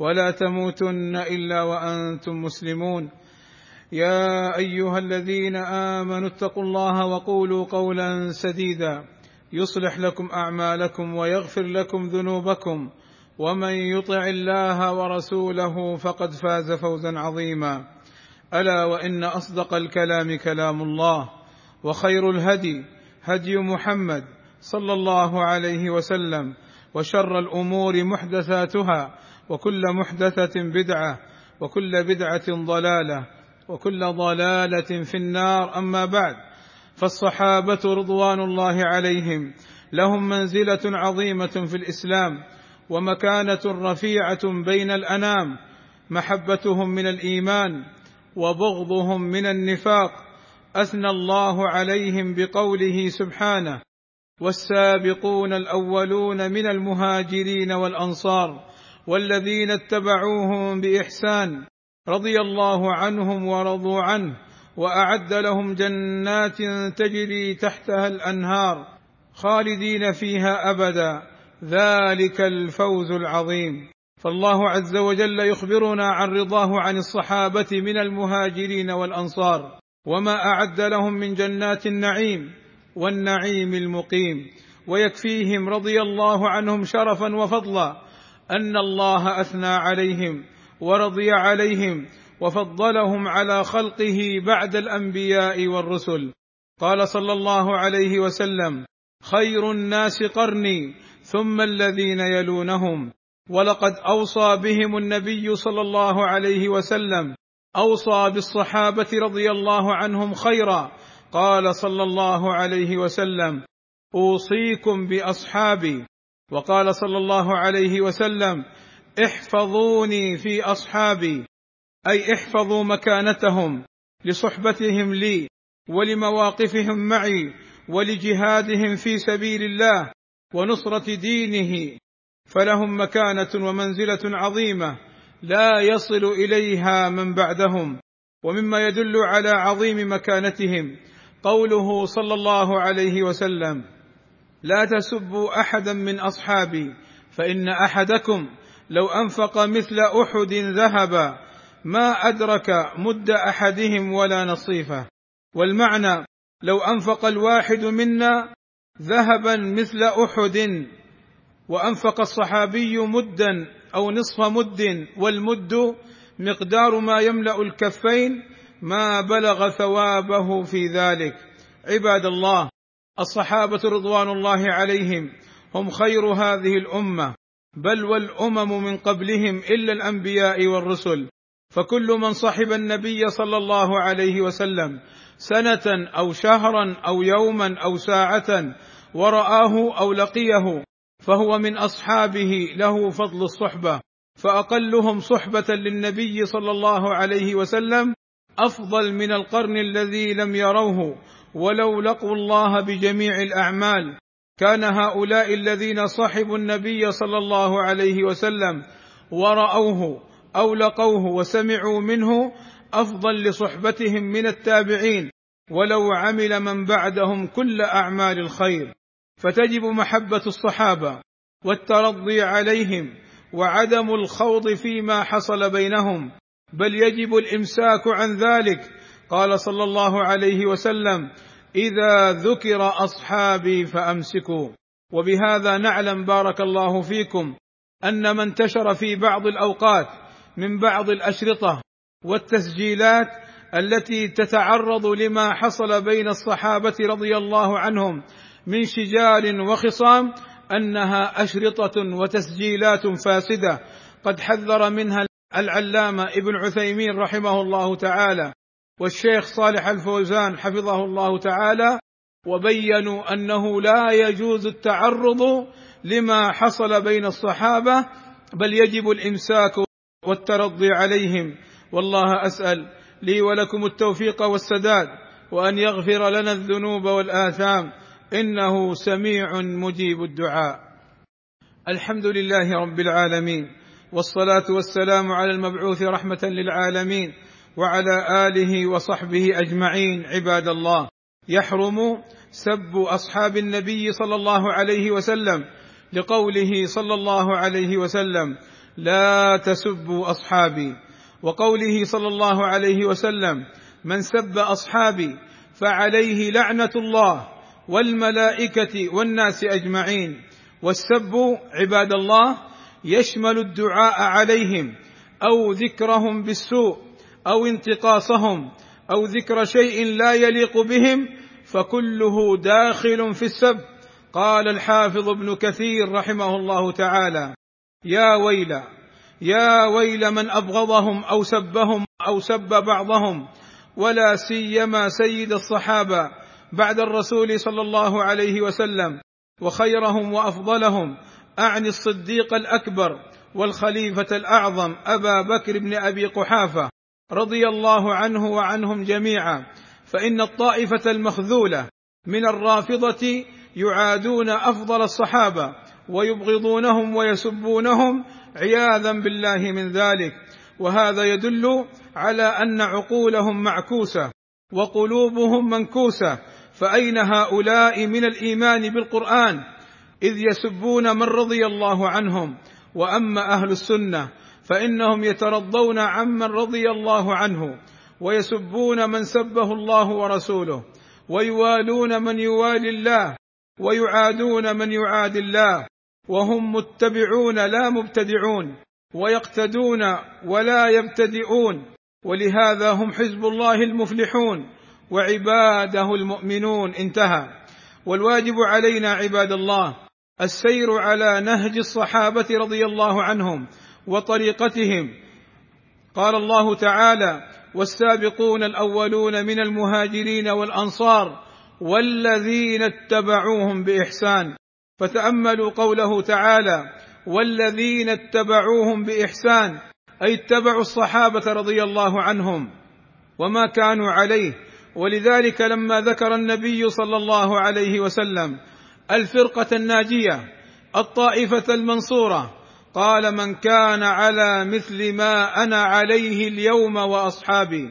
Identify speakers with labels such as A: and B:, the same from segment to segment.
A: ولا تموتن إلا وأنتم مسلمون. يا أيها الذين آمنوا اتقوا الله وقولوا قولا سديدا. يصلح لكم أعمالكم ويغفر لكم ذنوبكم. ومن يطع الله ورسوله فقد فاز فوزا عظيما. ألا وإن أصدق الكلام كلام الله. وخير الهدي هدي محمد صلى الله عليه وسلم. وشر الأمور محدثاتها وكل محدثة بدعة وكل بدعة ضلالة وكل ضلالة في النار. أما بعد فالصحابة رضوان الله عليهم لهم منزلة عظيمة في الإسلام ومكانة رفيعة بين الأنام محبتهم من الإيمان وبغضهم من النفاق. أثنى الله عليهم بقوله سبحانه والسابقون الأولون من المهاجرين والأنصار والذين اتبعوهم بإحسان رضي الله عنهم ورضوا عنه وأعد لهم جنات تجري تحتها الأنهار خالدين فيها أبدا. ذلك الفوز العظيم. فالله عز وجل يخبرنا عن رضاه عن الصحابة من المهاجرين والأنصار وما أعد لهم من جنات النعيم. والنعيم المقيم. ويكفيهم رضي الله عنهم شرفا وفضلا. أن الله أثنى عليهم ورضي عليهم وفضلهم على خلقه بعد الأنبياء والرسل. قال صلى الله عليه وسلم خير الناس قرني ثم الذين يلونهم. ولقد أوصى بهم النبي صلى الله عليه وسلم. أوصى بالصحابة رضي الله عنهم خيرا. قال صلى الله عليه وسلم أوصيكم بأصحابي. وقال صلى الله عليه وسلم احفظوني في أصحابي. أي احفظوا مكانتهم لصحبتهم لي ولمواقفهم معي ولجهادهم في سبيل الله ونصرة دينه. فلهم مكانة ومنزلة عظيمة لا يصل إليها من بعدهم ومما يدل على عظيم مكانتهم. قوله صلى الله عليه وسلم لا تسبوا أحدا من أصحابي فإن أحدكم لو أنفق مثل أحد ذهبا ما أدرك مد أحدهم ولا نصيفه. والمعنى لو أنفق الواحد منا ذهبا مثل أحد وأنفق الصحابي مدا أو نصف مد والمد مقدار ما يملأ الكفين ما بلغ ثوابه في ذلك. عباد الله الصحابة رضوان الله عليهم هم خير هذه الأمة بل والأمم من قبلهم إلا الأنبياء والرسل. فكل من صحب النبي صلى الله عليه وسلم سنة أو شهرا أو يوما أو ساعة ورآه أو لقيه فهو من أصحابه له فضل الصحبة فأقلهم صحبة للنبي صلى الله عليه وسلم أفضل من القرن الذي لم يروه ولو لقوا الله بجميع الأعمال. كان هؤلاء الذين صحبوا النبي صلى الله عليه وسلم ورأوه أو لقوه وسمعوا منه أفضل لصحبتهم من التابعين ولو عمل من بعدهم كل أعمال الخير. فتجب محبة الصحابة والترضي عليهم وعدم الخوض فيما حصل بينهم. بل يجب الإمساك عن ذلك. قال صلى الله عليه وسلم إذا ذكر أصحابي فأمسكوا. وبهذا نعلم بارك الله فيكم أن ما انتشر في بعض الأوقات من بعض الأشرطة والتسجيلات التي تتعرض لما حصل بين الصحابة رضي الله عنهم من شجار وخصام أنها أشرطة وتسجيلات فاسدة قد حذر منها العلامة ابن عثيمين رحمه الله تعالى والشيخ صالح الفوزان حفظه الله تعالى وبينوا أنه لا يجوز التعرض لما حصل بين الصحابة بل يجب الإمساك والترضي عليهم. والله أسأل لي ولكم التوفيق والسداد وأن يغفر لنا الذنوب والآثام. إنه سميع مجيب الدعاء. الحمد لله رب العالمين. والصلاة والسلام على المبعوث رحمة للعالمين وعلى آله وصحبه أجمعين عباد الله. يحرم سب أصحاب النبي صلى الله عليه وسلم لقوله صلى الله عليه وسلم لا تسبوا أصحابي. وقوله صلى الله عليه وسلم من سب أصحابي فعليه لعنة الله والملائكة والناس أجمعين. والسب عباد الله يشمل الدعاء عليهم أو ذكرهم بالسوء أو انتقاصهم أو ذكر شيء لا يليق بهم فكله داخل في السب. قال الحافظ ابن كثير رحمه الله تعالى يا ويل يا ويل من أبغضهم أو سبهم أو سب بعضهم ولا سيما سيد الصحابة بعد الرسول صلى الله عليه وسلم وخيرهم وأفضلهم أعني الصديق الأكبر والخليفة الأعظم أبا بكر بن أبي قحافة رضي الله عنه وعنهم جميعا فإن الطائفة المخذولة من الرافضة يعادون أفضل الصحابة ويبغضونهم ويسبونهم عياذا بالله من ذلك وهذا يدل على أن عقولهم معكوسة وقلوبهم منكوسة فأين هؤلاء من الإيمان بالقرآن؟ إذ يسبون من رضي الله عنهم وأما أهل السنة فإنهم يترضون عمن رضي الله عنه ويسبون من سبه الله ورسوله ويوالون من يوالي الله ويعادون من يعادي الله وهم متبعون لا مبتدعون ويقتدون ولا يبتدئون ولهذا هم حزب الله المفلحون وعباده المؤمنون انتهى. والواجب علينا عباد الله السير على نهج الصحابة رضي الله عنهم وطريقتهم. قال الله تعالى والسابقون الأولون من المهاجرين والأنصار والذين اتبعوهم بإحسان. فتأملوا قوله تعالى والذين اتبعوهم بإحسان أي اتبعوا الصحابة رضي الله عنهم وما كانوا عليه. ولذلك لما ذكر النبي صلى الله عليه وسلم الفرقة الناجية الطائفة المنصورة. قال من كان على مثل ما أنا عليه اليوم وأصحابي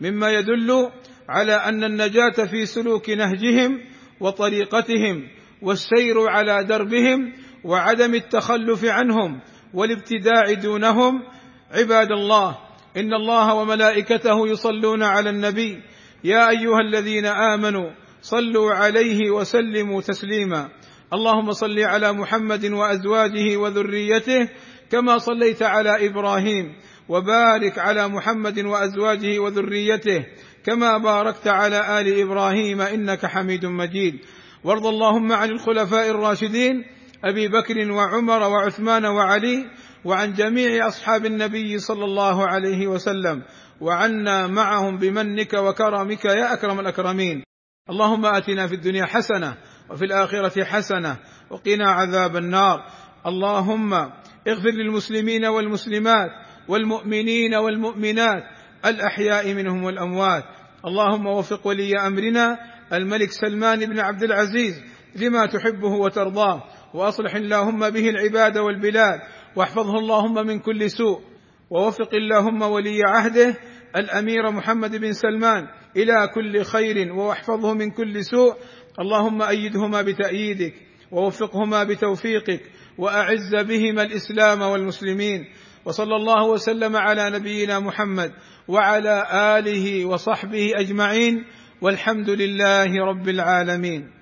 A: مما يدل على أن النجاة في سلوك نهجهم وطريقتهم والسير على دربهم وعدم التخلف عنهم والابتداع دونهم. عباد الله إن الله وملائكته يصلون على النبي يا أيها الذين آمنوا صلوا عليه وسلموا تسليما. اللهم صل على محمد وأزواجه وذريته كما صليت على إبراهيم وبارك على محمد وأزواجه وذريته كما باركت على آل إبراهيم إنك حميد مجيد. وارض اللهم عن الخلفاء الراشدين أبي بكر وعمر وعثمان وعلي وعن جميع أصحاب النبي صلى الله عليه وسلم وعنا معهم بمنك وكرمك يا أكرم الأكرمين. اللهم آتنا في الدنيا حسنة وفي الآخرة حسنة وقنا عذاب النار. اللهم اغفر للمسلمين والمسلمات والمؤمنين والمؤمنات الأحياء منهم والأموات. اللهم وفق ولي أمرنا الملك سلمان بن عبد العزيز لما تحبه وترضاه وأصلح اللهم به العباد والبلاد واحفظه اللهم من كل سوء. ووفق اللهم ولي عهده الأمير محمد بن سلمان إلى كل خير وأحفظه من كل سوء. اللهم أيدهما بتأييدك ووفقهما بتوفيقك وأعز بهما الإسلام والمسلمين. وصلى الله وسلم على نبينا محمد وعلى آله وصحبه أجمعين. والحمد لله رب العالمين.